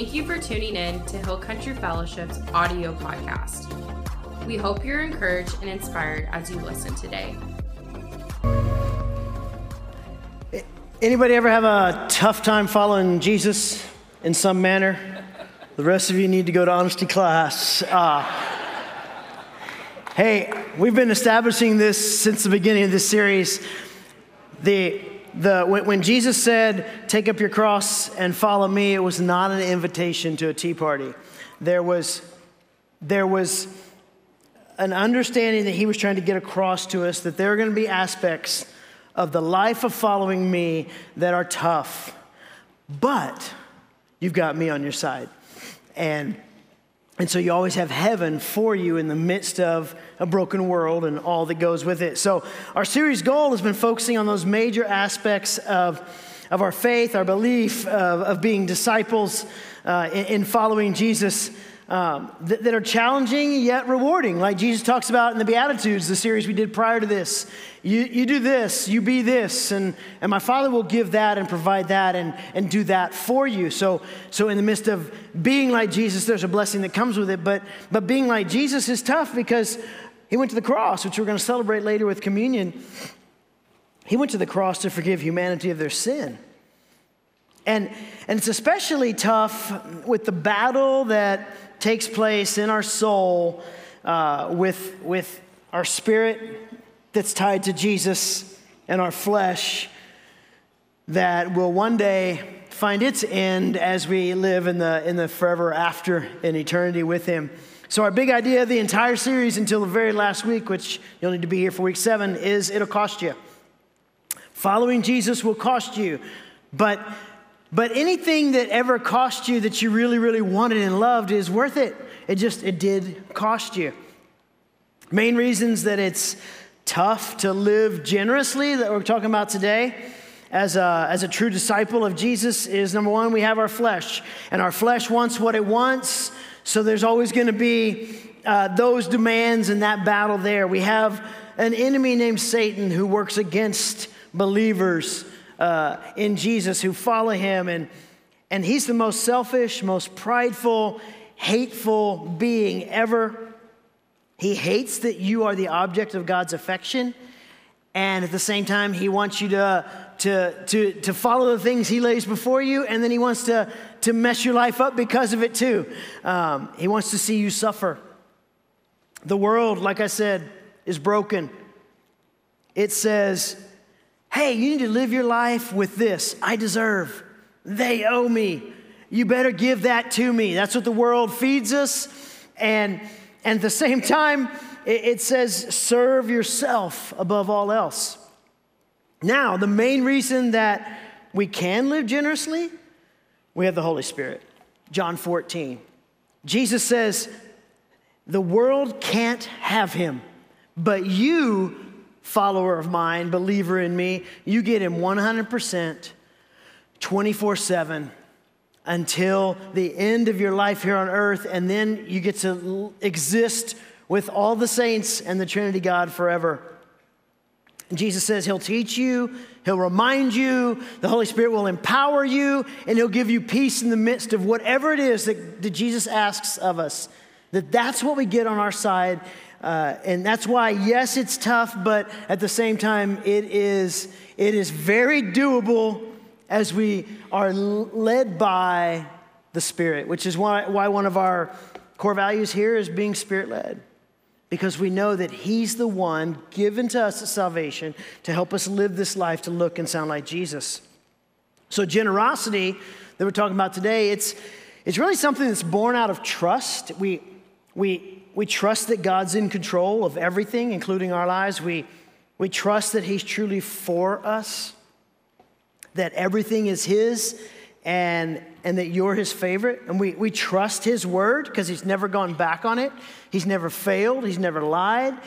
Thank you for tuning in to Hill Country Fellowship's audio podcast. We hope you're encouraged and inspired as you listen today. Anybody ever have a tough time following Jesus in some manner? The rest of you need to go to honesty class. Uh, hey, we've been establishing this since the beginning of this series. The, the, when, when Jesus said, Take up your cross and follow me, it was not an invitation to a tea party. There was, there was an understanding that he was trying to get across to us that there are going to be aspects of the life of following me that are tough, but you've got me on your side. And, and so you always have heaven for you in the midst of a broken world and all that goes with it. So our series goal has been focusing on those major aspects of, of our faith, our belief of, of being disciples uh, in, in following Jesus um, that, that, are challenging yet rewarding, like Jesus talks about in the Beatitudes, the series we did prior to this. You, you do this, you be this, and, and my Father will give that and provide that and, and do that for you. So, so, in the midst of being like Jesus, there's a blessing that comes with it, but, but being like Jesus is tough because he went to the cross, which we're going to celebrate later with communion. He went to the cross to forgive humanity of their sin. And, and it's especially tough with the battle that takes place in our soul uh, with, with our spirit that's tied to Jesus and our flesh that will one day find its end as we live in the, in the forever after in eternity with Him. So, our big idea of the entire series until the very last week, which you'll need to be here for week seven, is it'll cost you. Following Jesus will cost you, but but anything that ever cost you that you really, really wanted and loved is worth it. It just, it did cost you. Main reasons that it's tough to live generously that we're talking about today as a, as a true disciple of Jesus is number one, we have our flesh. And our flesh wants what it wants. So there's always going to be uh, those demands and that battle there. We have an enemy named Satan who works against believers uh, in Jesus who follow him. And, and he's the most selfish, most prideful, hateful being ever. He hates that you are the object of God's affection. And at the same time, he wants you to, to, to, to follow the things he lays before you, and then he wants to, to mess your life up because of it too. Um, he wants to see you suffer. The world, like I said, is broken. It says, Hey, you need to live your life with this. I deserve. They owe me. You better give that to me. That's what the world feeds us. And, and at the same time, it, it says, serve yourself above all else. Now, the main reason that we can live generously, we have the Holy Spirit. John 14. Jesus says, The world can't have him, but you follower of mine, believer in me, you get him 100%, 24 7 until the end of your life here on earth, and then you get to exist with all the saints and the Trinity God forever. Jesus says He'll teach you, He'll remind you, the Holy Spirit will empower you, and He'll give you peace in the midst of whatever it is that, that Jesus asks of us. That that's what we get on our side, uh, and that's why, yes, it's tough, but at the same time, it is, it is very doable as we are led by the Spirit, which is why, why one of our core values here is being Spirit led. Because we know that He's the one given to us salvation to help us live this life to look and sound like Jesus. So, generosity that we're talking about today, it's, it's really something that's born out of trust. We, we, we trust that God's in control of everything, including our lives. We, we trust that He's truly for us, that everything is His, and, and that you're His favorite. And we, we trust His word because He's never gone back on it. He's never failed, He's never lied,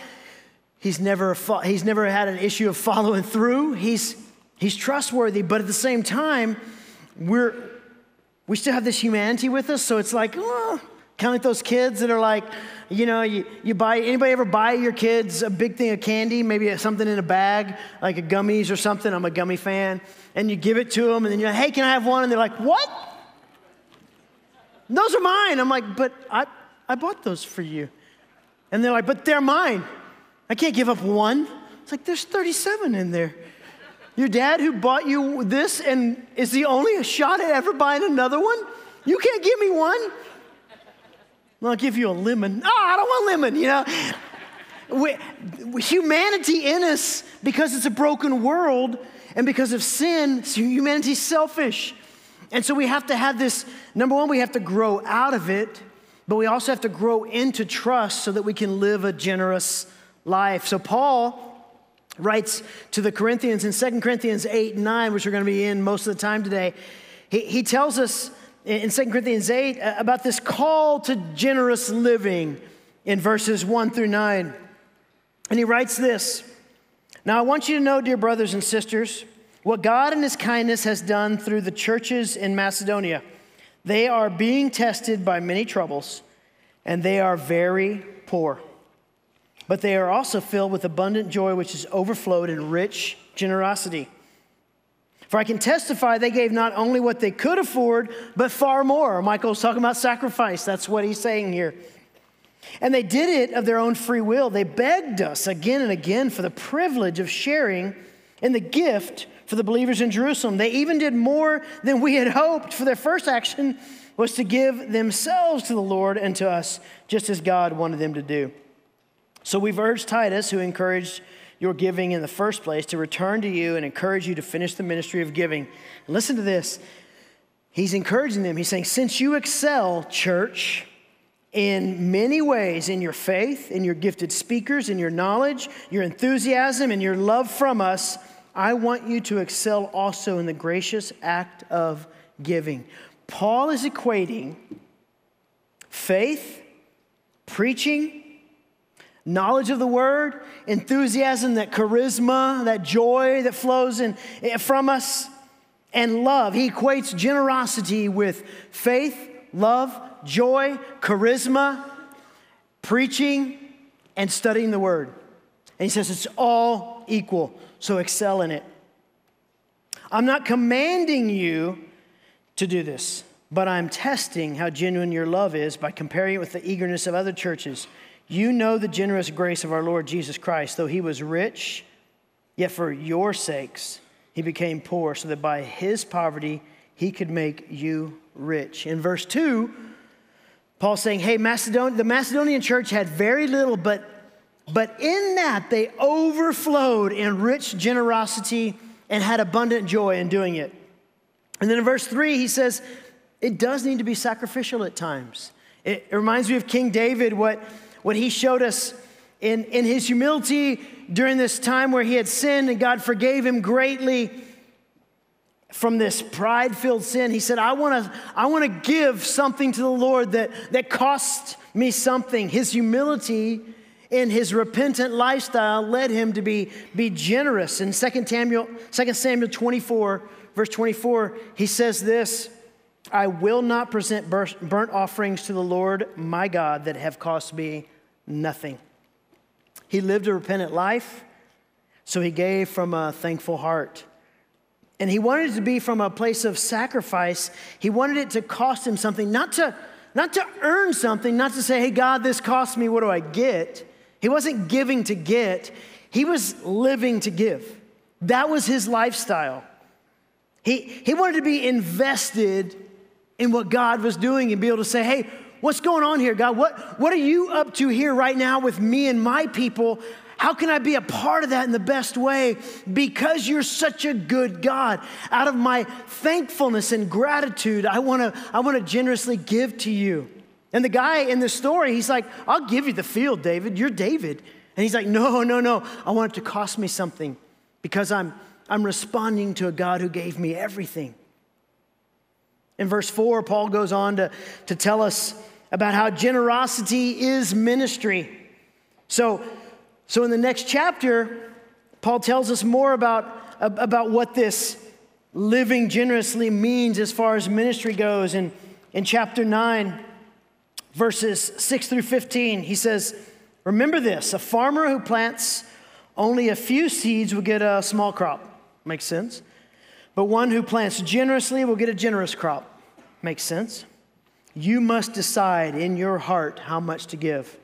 He's never, he's never had an issue of following through. He's, he's trustworthy, but at the same time, we're, we still have this humanity with us, so it's like, oh, Kind of like those kids that are like, you know, you, you buy, anybody ever buy your kids a big thing of candy, maybe something in a bag, like a gummies or something? I'm a gummy fan. And you give it to them, and then you're like, hey, can I have one? And they're like, what? those are mine. I'm like, but I, I bought those for you. And they're like, but they're mine. I can't give up one. It's like, there's 37 in there. Your dad who bought you this and is the only shot at ever buying another one? You can't give me one? I'll give you a lemon. Oh, I don't want lemon, you know? We, humanity in us, because it's a broken world and because of sin, humanity's selfish. And so we have to have this number one, we have to grow out of it, but we also have to grow into trust so that we can live a generous life. So Paul writes to the Corinthians in 2 Corinthians 8 and 9, which we're going to be in most of the time today. He, he tells us in 2 Corinthians 8 uh, about this call to generous living in verses 1 through 9. And he writes this Now I want you to know, dear brothers and sisters, what God in his kindness has done through the churches in Macedonia. They are being tested by many troubles, and they are very poor. But they are also filled with abundant joy, which is overflowed in rich generosity. For I can testify they gave not only what they could afford, but far more. Michael's talking about sacrifice. That's what he's saying here. And they did it of their own free will. They begged us again and again for the privilege of sharing in the gift for the believers in Jerusalem. They even did more than we had hoped, for their first action was to give themselves to the Lord and to us, just as God wanted them to do. So we've urged Titus, who encouraged your giving in the first place, to return to you and encourage you to finish the ministry of giving. And listen to this. He's encouraging them. He's saying, Since you excel, church, in many ways in your faith, in your gifted speakers, in your knowledge, your enthusiasm, and your love from us, I want you to excel also in the gracious act of giving. Paul is equating faith, preaching, knowledge of the word, enthusiasm, that charisma, that joy that flows in, eh, from us, and love. He equates generosity with faith, love, joy, charisma, preaching, and studying the word. And he says it's all equal, so excel in it. I'm not commanding you to do this, but I'm testing how genuine your love is by comparing it with the eagerness of other churches. You know the generous grace of our Lord Jesus Christ, though he was rich, yet for your sakes he became poor, so that by his poverty he could make you rich. In verse 2, Paul's saying, hey, Macedon- the Macedonian church had very little, but, but in that they overflowed in rich generosity and had abundant joy in doing it. And then in verse 3, he says, it does need to be sacrificial at times. It, it reminds me of King David, what what he showed us in, in his humility during this time where he had sinned and God forgave him greatly from this pride filled sin. He said, I wanna, I wanna give something to the Lord that, that cost me something. His humility in his repentant lifestyle led him to be, be generous. In 2 Samuel, 2 Samuel 24, verse 24, he says this I will not present burnt offerings to the Lord my God that have cost me nothing. He lived a repentant life, so he gave from a thankful heart. And he wanted it to be from a place of sacrifice. He wanted it to cost him something, not to, not to earn something, not to say, hey, God, this cost me, what do I get? He wasn't giving to get, he was living to give. That was his lifestyle. He, he wanted to be invested in what God was doing and be able to say, hey, What's going on here, God? What, what are you up to here right now with me and my people? How can I be a part of that in the best way? Because you're such a good God. Out of my thankfulness and gratitude, I wanna, I wanna generously give to you. And the guy in the story, he's like, I'll give you the field, David. You're David. And he's like, No, no, no. I want it to cost me something because I'm, I'm responding to a God who gave me everything. In verse 4, Paul goes on to, to tell us about how generosity is ministry. So, so in the next chapter, Paul tells us more about, about what this living generously means as far as ministry goes. And in chapter 9, verses 6 through 15, he says, Remember this a farmer who plants only a few seeds will get a small crop. Makes sense. But one who plants generously will get a generous crop. Makes sense. You must decide in your heart how much to give.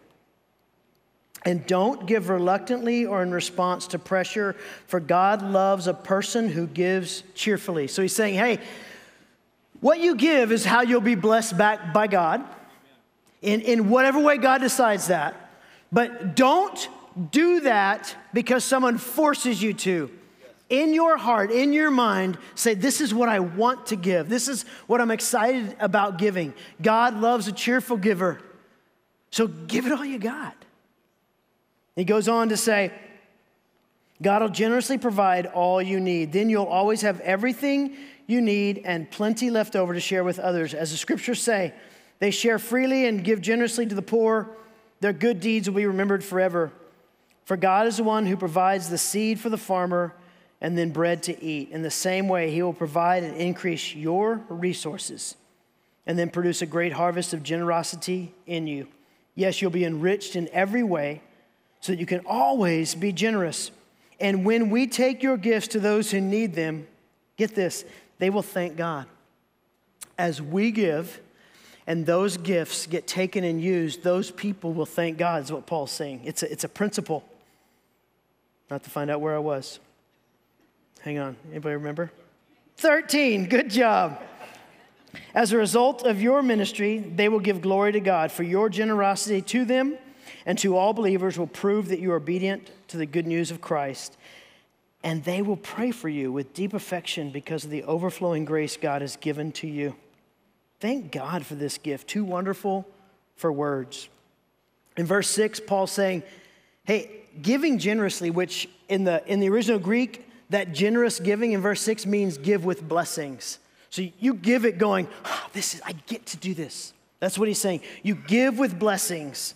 And don't give reluctantly or in response to pressure, for God loves a person who gives cheerfully. So he's saying, hey, what you give is how you'll be blessed back by God in, in whatever way God decides that. But don't do that because someone forces you to. In your heart, in your mind, say, This is what I want to give. This is what I'm excited about giving. God loves a cheerful giver. So give it all you got. He goes on to say, God will generously provide all you need. Then you'll always have everything you need and plenty left over to share with others. As the scriptures say, they share freely and give generously to the poor. Their good deeds will be remembered forever. For God is the one who provides the seed for the farmer and then bread to eat. In the same way, He will provide and increase your resources and then produce a great harvest of generosity in you. Yes, you'll be enriched in every way so that you can always be generous. And when we take your gifts to those who need them, get this, they will thank God. As we give, and those gifts get taken and used, those people will thank God, is what Paul's saying. It's a, it's a principle. Not to find out where I was. Hang on. Anybody remember? 13. Good job. As a result of your ministry, they will give glory to God, for your generosity to them and to all believers will prove that you are obedient to the good news of Christ. And they will pray for you with deep affection because of the overflowing grace God has given to you. Thank God for this gift. Too wonderful for words. In verse 6, Paul's saying, Hey, giving generously, which in the, in the original Greek, that generous giving in verse 6 means give with blessings. So you give it going, oh, this is, I get to do this. That's what he's saying. You give with blessings.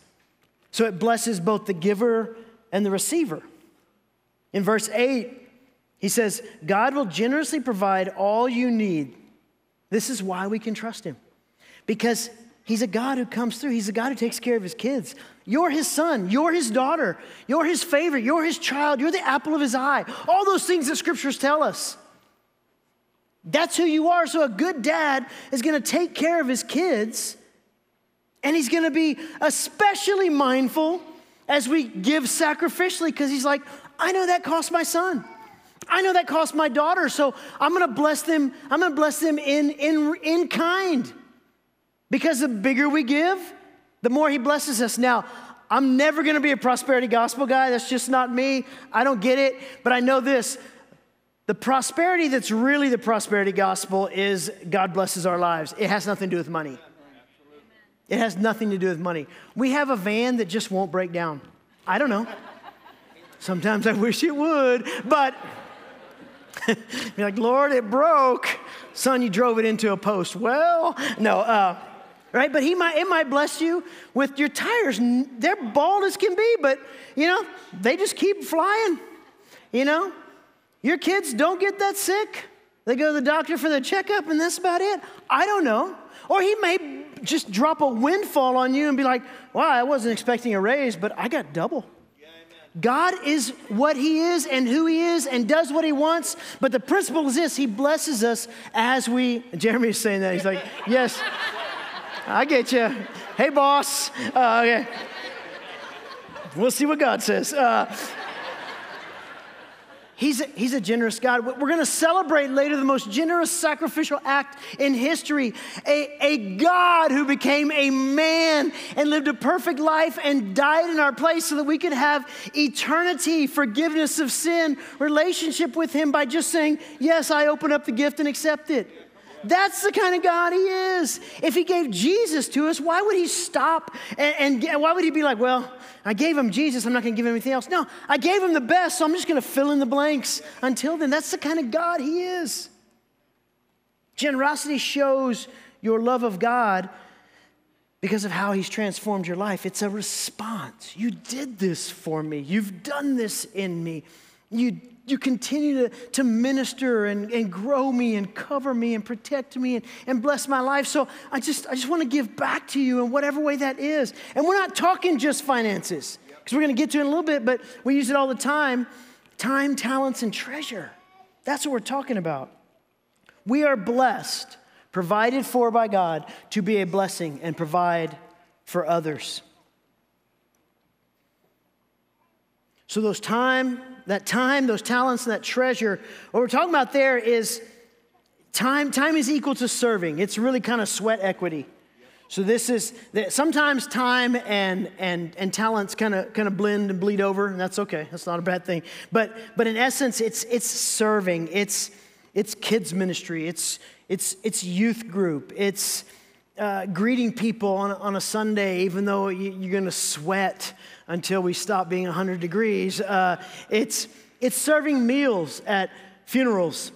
So it blesses both the giver and the receiver. In verse 8, he says, God will generously provide all you need. This is why we can trust him. Because He's a God who comes through. He's a God who takes care of his kids. You're his son. You're his daughter. You're his favorite. You're his child. You're the apple of his eye. All those things that scriptures tell us. That's who you are. So a good dad is going to take care of his kids, and he's going to be especially mindful as we give sacrificially because he's like, I know that cost my son. I know that cost my daughter, so I'm going to bless them. I'm going to bless them in, in, in kind. Because the bigger we give, the more He blesses us. Now, I'm never gonna be a prosperity gospel guy. That's just not me. I don't get it. But I know this the prosperity that's really the prosperity gospel is God blesses our lives. It has nothing to do with money. It has nothing to do with money. We have a van that just won't break down. I don't know. Sometimes I wish it would, but you're like, Lord, it broke. Son, you drove it into a post. Well, no. Uh, right? But he might, it might bless you with your tires. They're bald as can be, but you know, they just keep flying. You know, your kids don't get that sick. They go to the doctor for the checkup, and that's about it. I don't know. Or he may just drop a windfall on you and be like, wow, I wasn't expecting a raise, but I got double. God is what He is and who He is and does what He wants. But the principle is this He blesses us as we. Jeremy's saying that. He's like, yes. I get you. Hey, boss. Uh, okay. We'll see what God says. Uh, He's a, he's a generous God. We're going to celebrate later the most generous sacrificial act in history. A, a God who became a man and lived a perfect life and died in our place so that we could have eternity, forgiveness of sin, relationship with Him by just saying, Yes, I open up the gift and accept it. That's the kind of God He is. If He gave Jesus to us, why would He stop and, and why would He be like, well, I gave Him Jesus, I'm not going to give Him anything else? No, I gave Him the best, so I'm just going to fill in the blanks. Until then, that's the kind of God He is. Generosity shows your love of God because of how He's transformed your life. It's a response. You did this for me, you've done this in me. You you continue to, to minister and, and grow me and cover me and protect me and, and bless my life. So I just, I just want to give back to you in whatever way that is. And we're not talking just finances, because we're going to get to it in a little bit, but we use it all the time time, talents, and treasure. That's what we're talking about. We are blessed provided for by God to be a blessing and provide for others. So, those time, that time, those talents, and that treasure, what we're talking about there is time. Time is equal to serving. It's really kind of sweat equity. So this is that sometimes time and and and talents kind of kind of blend and bleed over, and that's okay. That's not a bad thing. But but in essence, it's it's serving. It's it's kids ministry. It's it's it's youth group. It's uh, greeting people on, on a Sunday, even though you, are going to sweat until we stop being 100 degrees. Uh, it's it's serving meals at funerals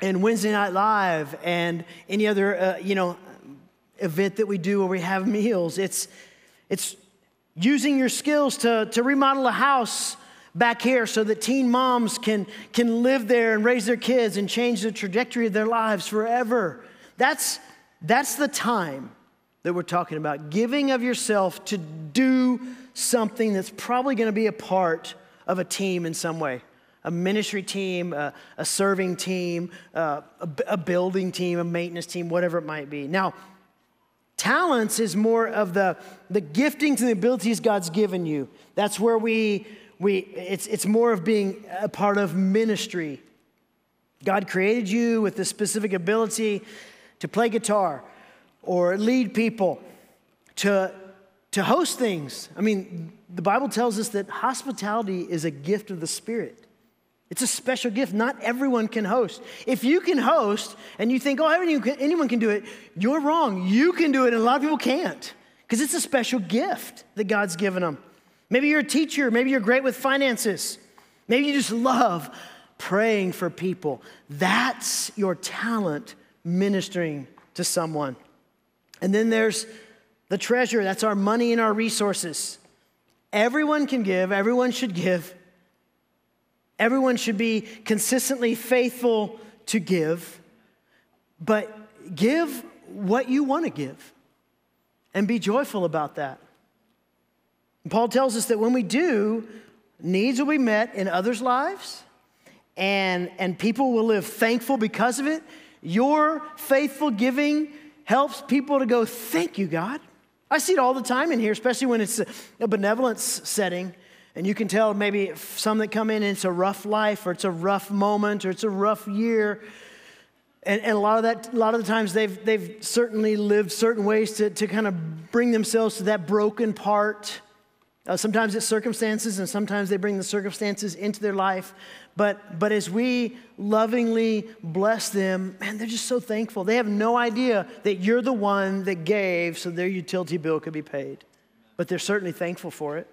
and Wednesday Night Live and any other uh, you know event that we do where we have meals. It's, it's using your skills to, to remodel a house back here so that teen moms can, can live there and raise their kids and change the trajectory of their lives forever. That's, that's the time that we're talking about. Giving of yourself to do something that's probably going to be a part of a team in some way a ministry team, a, a serving team, uh, a, a building team, a maintenance team, whatever it might be. Now, Talents is more of the, the giftings and the abilities God's given you. That's where we, we it's, it's more of being a part of ministry. God created you with the specific ability to play guitar or lead people, to, to host things. I mean, the Bible tells us that hospitality is a gift of the Spirit. It's a special gift. Not everyone can host. If you can host and you think, oh, anyone can do it, you're wrong. You can do it, and a lot of people can't because it's a special gift that God's given them. Maybe you're a teacher. Maybe you're great with finances. Maybe you just love praying for people. That's your talent ministering to someone. And then there's the treasure that's our money and our resources. Everyone can give, everyone should give. Everyone should be consistently faithful to give, but give what you want to give and be joyful about that. And Paul tells us that when we do, needs will be met in others' lives and, and people will live thankful because of it. Your faithful giving helps people to go, Thank you, God. I see it all the time in here, especially when it's a benevolence setting. And you can tell maybe some that come in and it's a rough life or it's a rough moment or it's a rough year. And, and, a lot of that, a lot of the times they've, they've certainly lived certain ways to, to kind of bring themselves to that broken part. Uh, sometimes it's circumstances, and sometimes they bring the circumstances into their life. But, but as we lovingly bless them, man, they're just so thankful. They have no idea that you're the one that gave so their utility bill could be paid. But they're certainly thankful for it.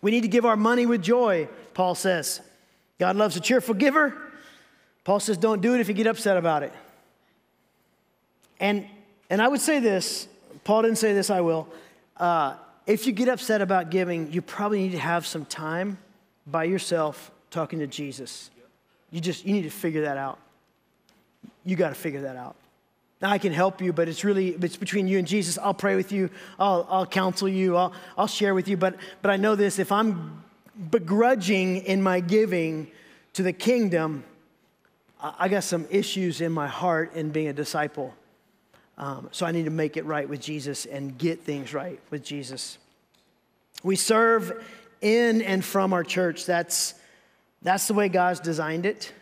We need to give our money with joy, Paul says. God loves a cheerful giver. Paul says, don't do it if you get upset about it. And, and I would say this Paul didn't say this, I will. Uh, if you get upset about giving, you probably need to have some time by yourself talking to Jesus. You just you need to figure that out. You got to figure that out. Now, I can help you, but it's really, it's between you and Jesus. I'll pray with you. I'll, I'll counsel you. I'll, I'll share with you. But, but I know this, if I'm begrudging in my giving to the kingdom, I got some issues in my heart in being a disciple. Um, so I need to make it right with Jesus and get things right with Jesus. We serve in and from our church. That's, that's the way God's designed it.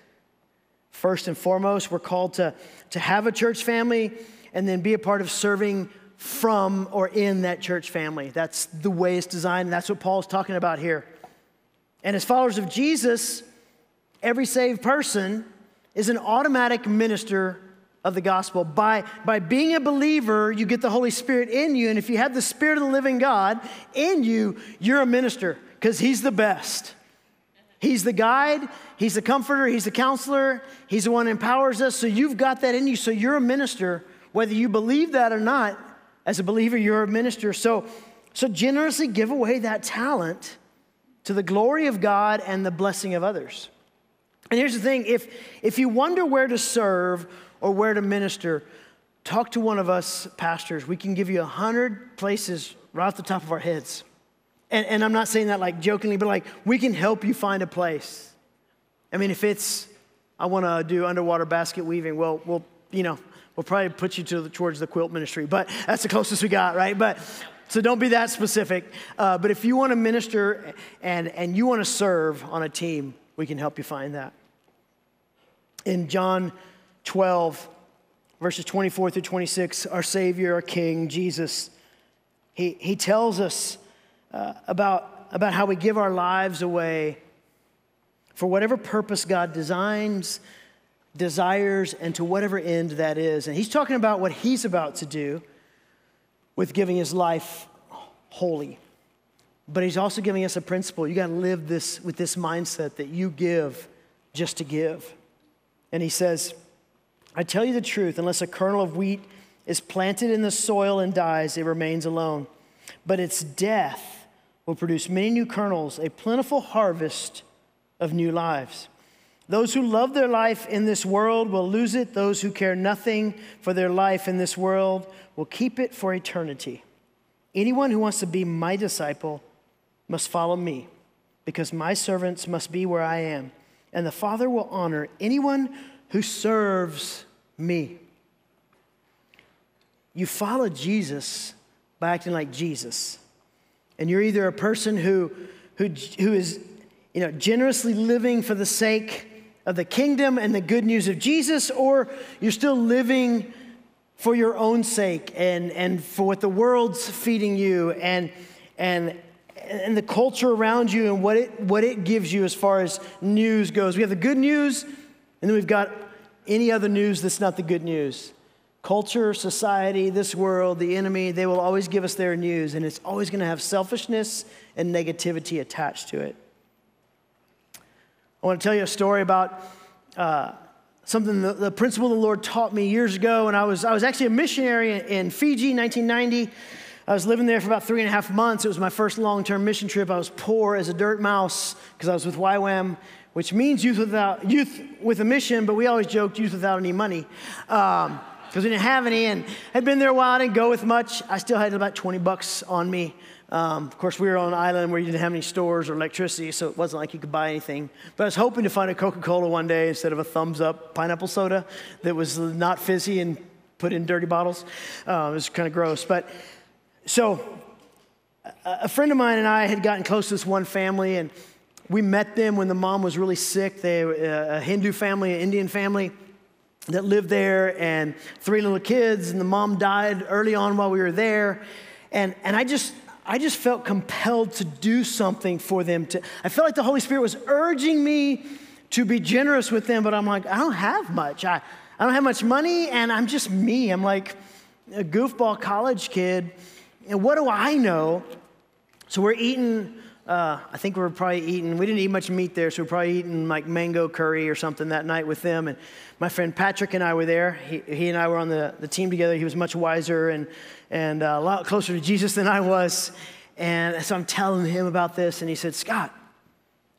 First and foremost, we're called to, to have a church family and then be a part of serving from or in that church family. That's the way it's designed, and that's what Paul's talking about here. And as followers of Jesus, every saved person is an automatic minister of the gospel. By, by being a believer, you get the Holy Spirit in you. And if you have the Spirit of the living God in you, you're a minister because He's the best. He's the guide, He's the comforter, He's the counselor, He's the one who empowers us. So you've got that in you. So you're a minister, whether you believe that or not. As a believer, you're a minister. So, so generously give away that talent to the glory of God and the blessing of others. And here's the thing if, if you wonder where to serve or where to minister, talk to one of us pastors. We can give you a hundred places right off the top of our heads. And, and I'm not saying that like jokingly, but like we can help you find a place. I mean, if it's, I want to do underwater basket weaving, well, we'll you know, we'll probably put you to the, towards the quilt ministry, but that's the closest we got, right? But so don't be that specific. Uh, but if you want to minister and, and you want to serve on a team, we can help you find that. In John 12, verses 24 through 26, our Savior, our King, Jesus, he, he tells us uh, about, about how we give our lives away for whatever purpose God designs, desires, and to whatever end that is. And he's talking about what he's about to do with giving his life holy. But he's also giving us a principle. You got to live this with this mindset that you give just to give. And he says, I tell you the truth, unless a kernel of wheat is planted in the soil and dies, it remains alone. But its death will produce many new kernels, a plentiful harvest of new lives. Those who love their life in this world will lose it. Those who care nothing for their life in this world will keep it for eternity. Anyone who wants to be my disciple must follow me, because my servants must be where I am, and the Father will honor anyone who serves me. You follow Jesus by acting like Jesus. And you're either a person who, who, who is you know, generously living for the sake of the kingdom and the good news of Jesus, or you're still living for your own sake and, and for what the world's feeding you and, and, and the culture around you and what it, what it gives you as far as news goes. We have the good news, and then we've got any other news that's not the good news. Culture, society, this world, the enemy, they will always give us their news, and it's always going to have selfishness and negativity attached to it. I want to tell you a story about uh, something the, the, principle the Lord taught me years ago. And I was, I was actually a missionary in, in Fiji, 1990. I was living there for about three and a half months. It was my first long term mission trip. I was poor as a dirt mouse because I was with YWAM, which means youth without youth with a mission, but we always joked youth without any money. Um, because we didn't have any and had been there a while, I didn't go with much. I still had about 20 bucks on me. Um, of course, we were on an island where you didn't have any stores or electricity, so it wasn't like you could buy anything. But I was hoping to find a Coca Cola one day instead of a thumbs up pineapple soda that was not fizzy and put in dirty bottles. Uh, it was kind of gross. But so a friend of mine and I had gotten close to this one family, and we met them when the mom was really sick. They were uh, a Hindu family, an Indian family that lived there, and three little kids, and the mom died early on while we were there. And, and I just, I just felt compelled to do something for them. To, I felt like the Holy Spirit was urging me to be generous with them, but I'm like, I don't have much. I, I don't have much money, and I'm just me. I'm like a goofball college kid. And what do I know? So we're eating, uh, I think we were probably eating, we didn't eat much meat there, so we are probably eating like mango curry or something that night with them. And my friend Patrick and I were there. He, he and I were on the, the team together. He was much wiser and and uh, a lot closer to Jesus than I was. And so I'm telling him about this, and he said, Scott,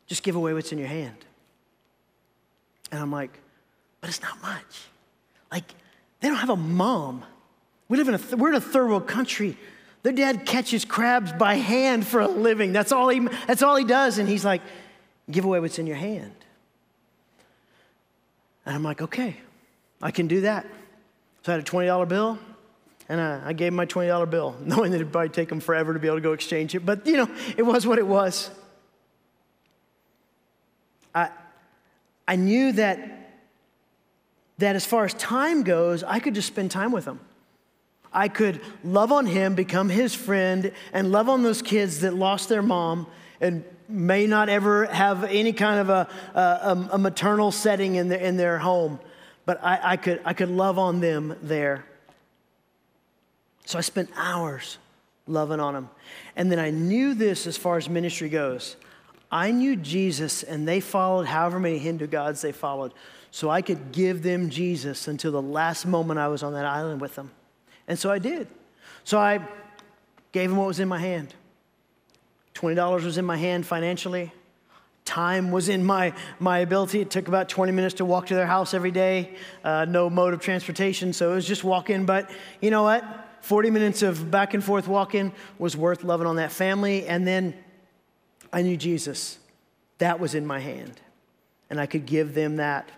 just give away what's in your hand. And I'm like, but it's not much. Like, they don't have a mom. We live in a, th- we're in a third world country. Their dad catches crabs by hand for a living. That's all he, that's all he does. And he's like, give away what's in your hand. And I'm like, okay, I can do that. So I had a $20 bill. And I, I gave him my $20 bill, knowing that it'd probably take him forever to be able to go exchange it. But, you know, it was what it was. I, I knew that, that as far as time goes, I could just spend time with him. I could love on him, become his friend, and love on those kids that lost their mom and may not ever have any kind of a, a, a maternal setting in, the, in their home. But I, I, could, I could love on them there. So I spent hours loving on them. And then I knew this as far as ministry goes. I knew Jesus, and they followed however many Hindu gods they followed. So I could give them Jesus until the last moment I was on that island with them. And so I did. So I gave them what was in my hand. $20 was in my hand financially. Time was in my, my ability. It took about 20 minutes to walk to their house every day. Uh, no mode of transportation, so it was just walking. But you know what? 40 minutes of back and forth walking was worth loving on that family. And then I knew Jesus. That was in my hand. And I could give them that.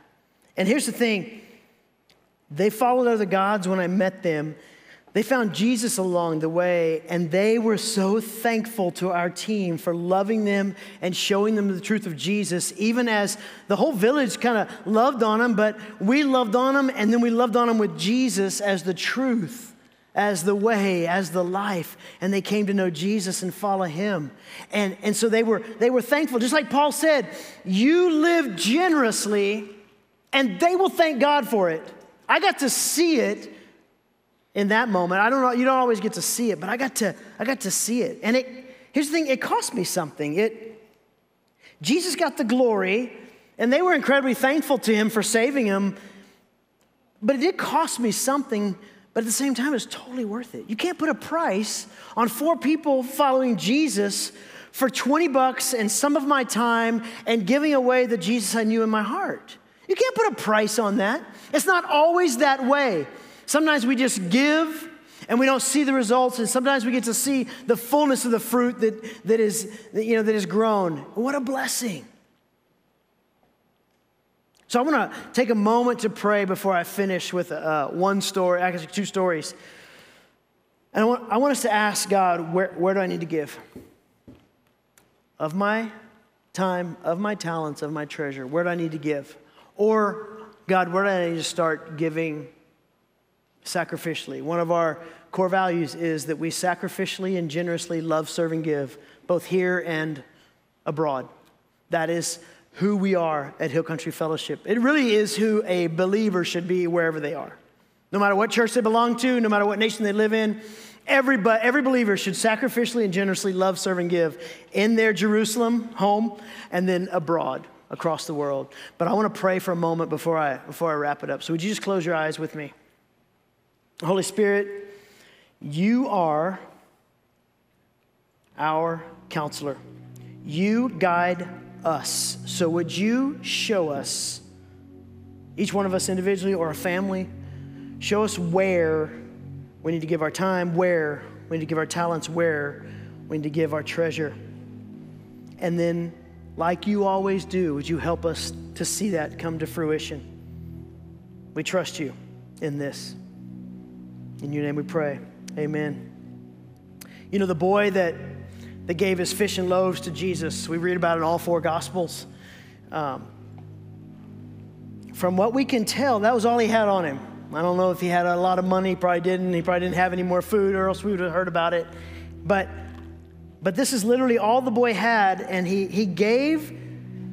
And here's the thing They followed other gods when I met them. They found Jesus along the way, and they were so thankful to our team for loving them and showing them the truth of Jesus, even as the whole village kind of loved on them, but we loved on them, and then we loved on them with Jesus as the truth, as the way, as the life. And they came to know Jesus and follow him. And, and so they were, they were thankful. Just like Paul said, you live generously, and they will thank God for it. I got to see it in that moment. I don't know, you don't always get to see it, but I got to, I got to see it. And it, here's the thing, it cost me something. It, Jesus got the glory, and they were incredibly thankful to him for saving him, but it did cost me something, but at the same time, it's totally worth it. You can't put a price on four people following Jesus for 20 bucks and some of my time and giving away the Jesus I knew in my heart. You can't put a price on that. It's not always that way. Sometimes we just give and we don't see the results, and sometimes we get to see the fullness of the fruit that, that, is, that, you know, that is grown. What a blessing. So I want to take a moment to pray before I finish with uh, one story, actually two stories. And I want, I want us to ask God, where, where do I need to give? Of my time, of my talents, of my treasure, where do I need to give? Or, God, where do I need to start giving sacrificially. One of our core values is that we sacrificially and generously love, serve, and give, both here and abroad. That is who we are at Hill Country Fellowship. It really is who a believer should be wherever they are. No matter what church they belong to, no matter what nation they live in, every, every believer should sacrificially and generously love, serve, and give in their Jerusalem home and then abroad across the world. But I want to pray for a moment before I, before I wrap it up. So, would you just close your eyes with me? Holy Spirit, you are our counselor. You guide us. So, would you show us, each one of us individually or a family, show us where we need to give our time, where we need to give our talents, where we need to give our treasure. And then, like you always do, would you help us to see that come to fruition? We trust you in this. In your name we pray. Amen. You know, the boy that, that gave his fish and loaves to Jesus, we read about in all four Gospels. Um, from what we can tell, that was all he had on him. I don't know if he had a lot of money, he probably didn't. He probably didn't have any more food, or else we would have heard about it. But, but this is literally all the boy had, and he, he gave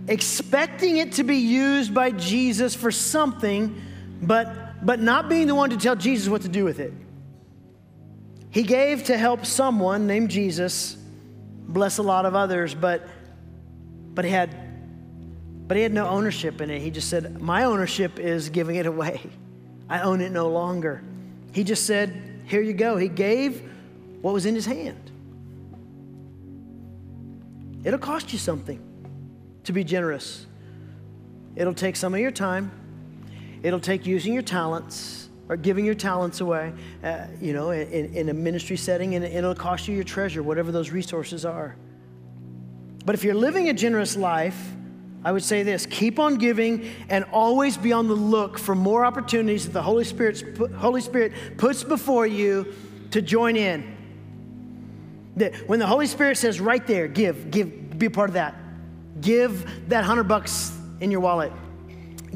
expecting it to be used by Jesus for something, but but not being the one to tell Jesus what to do with it. He gave to help someone named Jesus, bless a lot of others, but, but, he had, but he had no ownership in it. He just said, My ownership is giving it away. I own it no longer. He just said, Here you go. He gave what was in his hand. It'll cost you something to be generous. It'll take some of your time. It'll take using your talents or giving your talents away, uh, you know, in, in, a ministry setting, and it'll cost you your treasure, whatever those resources are. But if you're living a generous life, I would say this keep on giving and always be on the look for more opportunities that the Holy, Spirit's, Holy Spirit puts before you to join in. That when the Holy Spirit says right there, give, give, be a part of that. Give that hundred bucks in your wallet.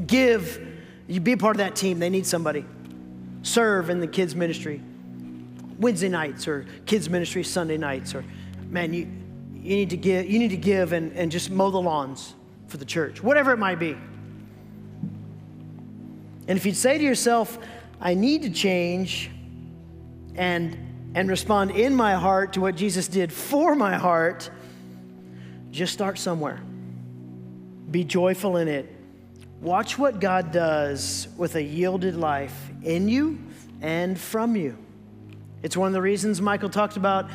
Give you be a part of that team. They need somebody. Serve in the kids' ministry. Wednesday nights or kids' ministry Sunday nights. Or man, you, you need to give, you need to give and, and just mow the lawns for the church, whatever it might be. And if you'd say to yourself, I need to change and, and respond in my heart to what Jesus did for my heart, just start somewhere. Be joyful in it. Watch what God does with a yielded life in you and from you. It's one of the reasons Michael talked about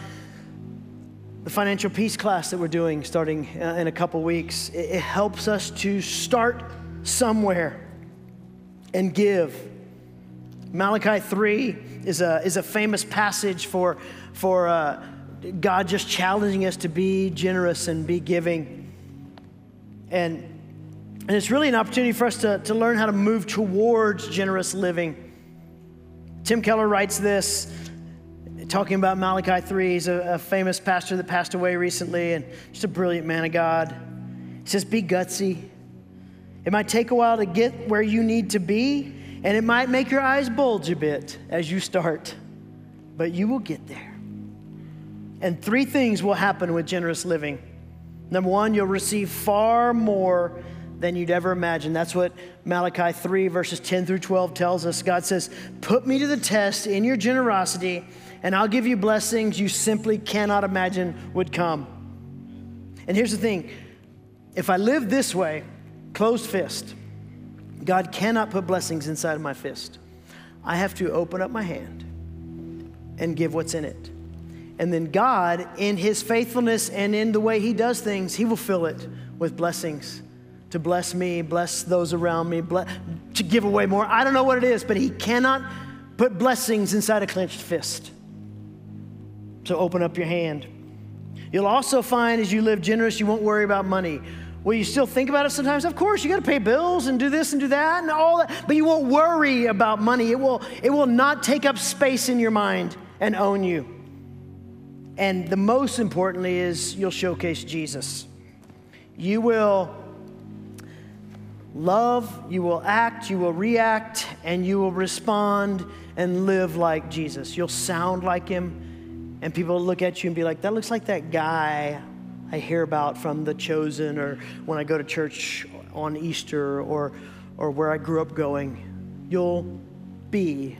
the financial peace class that we're doing starting uh, in a couple weeks. It helps us to start somewhere and give. Malachi 3 is a, is a famous passage for, for uh, God just challenging us to be generous and be giving. And and it's really an opportunity for us to, to learn how to move towards generous living. Tim Keller writes this, talking about Malachi 3. He's a, a famous pastor that passed away recently and just a brilliant man of God. He says, Be gutsy. It might take a while to get where you need to be, and it might make your eyes bulge a bit as you start, but you will get there. And three things will happen with generous living. Number one, you'll receive far more than you'd ever imagine. That's what Malachi 3, verses 10 through 12 tells us. God says, Put me to the test in your generosity, and I'll give you blessings you simply cannot imagine would come. And here's the thing if I live this way, closed fist, God cannot put blessings inside of my fist. I have to open up my hand and give what's in it. And then God, in His faithfulness and in the way He does things, He will fill it with blessings to bless me, bless those around me, bless, to give away more. I don't know what it is, but He cannot put blessings inside a clenched fist. So open up your hand. You'll also find as you live generous, you won't worry about money. Will you still think about it sometimes? Of course, you got to pay bills and do this and do that and all that, but you won't worry about money. It will, it will not take up space in your mind and own you. And the most importantly is you'll showcase Jesus. You will love, you will act, you will react, and you will respond and live like Jesus. You'll sound like him, and people will look at you and be like, that looks like that guy I hear about from The Chosen or when I go to church on Easter or, or where I grew up going. You'll be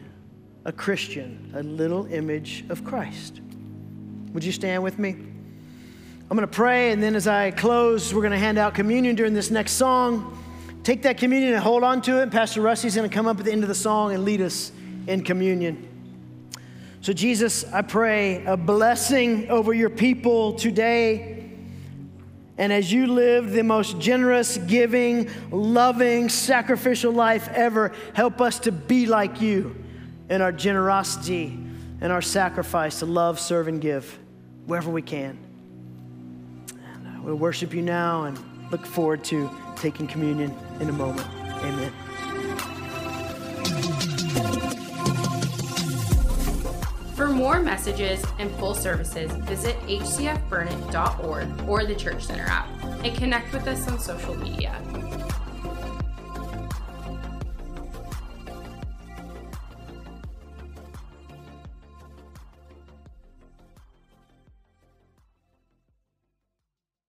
a Christian, a little image of Christ. Would you stand with me? I'm going to pray, and then as I close, we're going to hand out communion during this next song. Take that communion and hold on to it. And Pastor Rusty's going to come up at the end of the song and lead us in communion. So, Jesus, I pray a blessing over your people today. And as you live the most generous, giving, loving, sacrificial life ever, help us to be like you in our generosity and our sacrifice to love, serve, and give wherever we can. And uh, we'll worship you now and look forward to taking communion in a moment. Amen. For more messages and full services, visit hcfburnet.org or the Church Center app and connect with us on social media.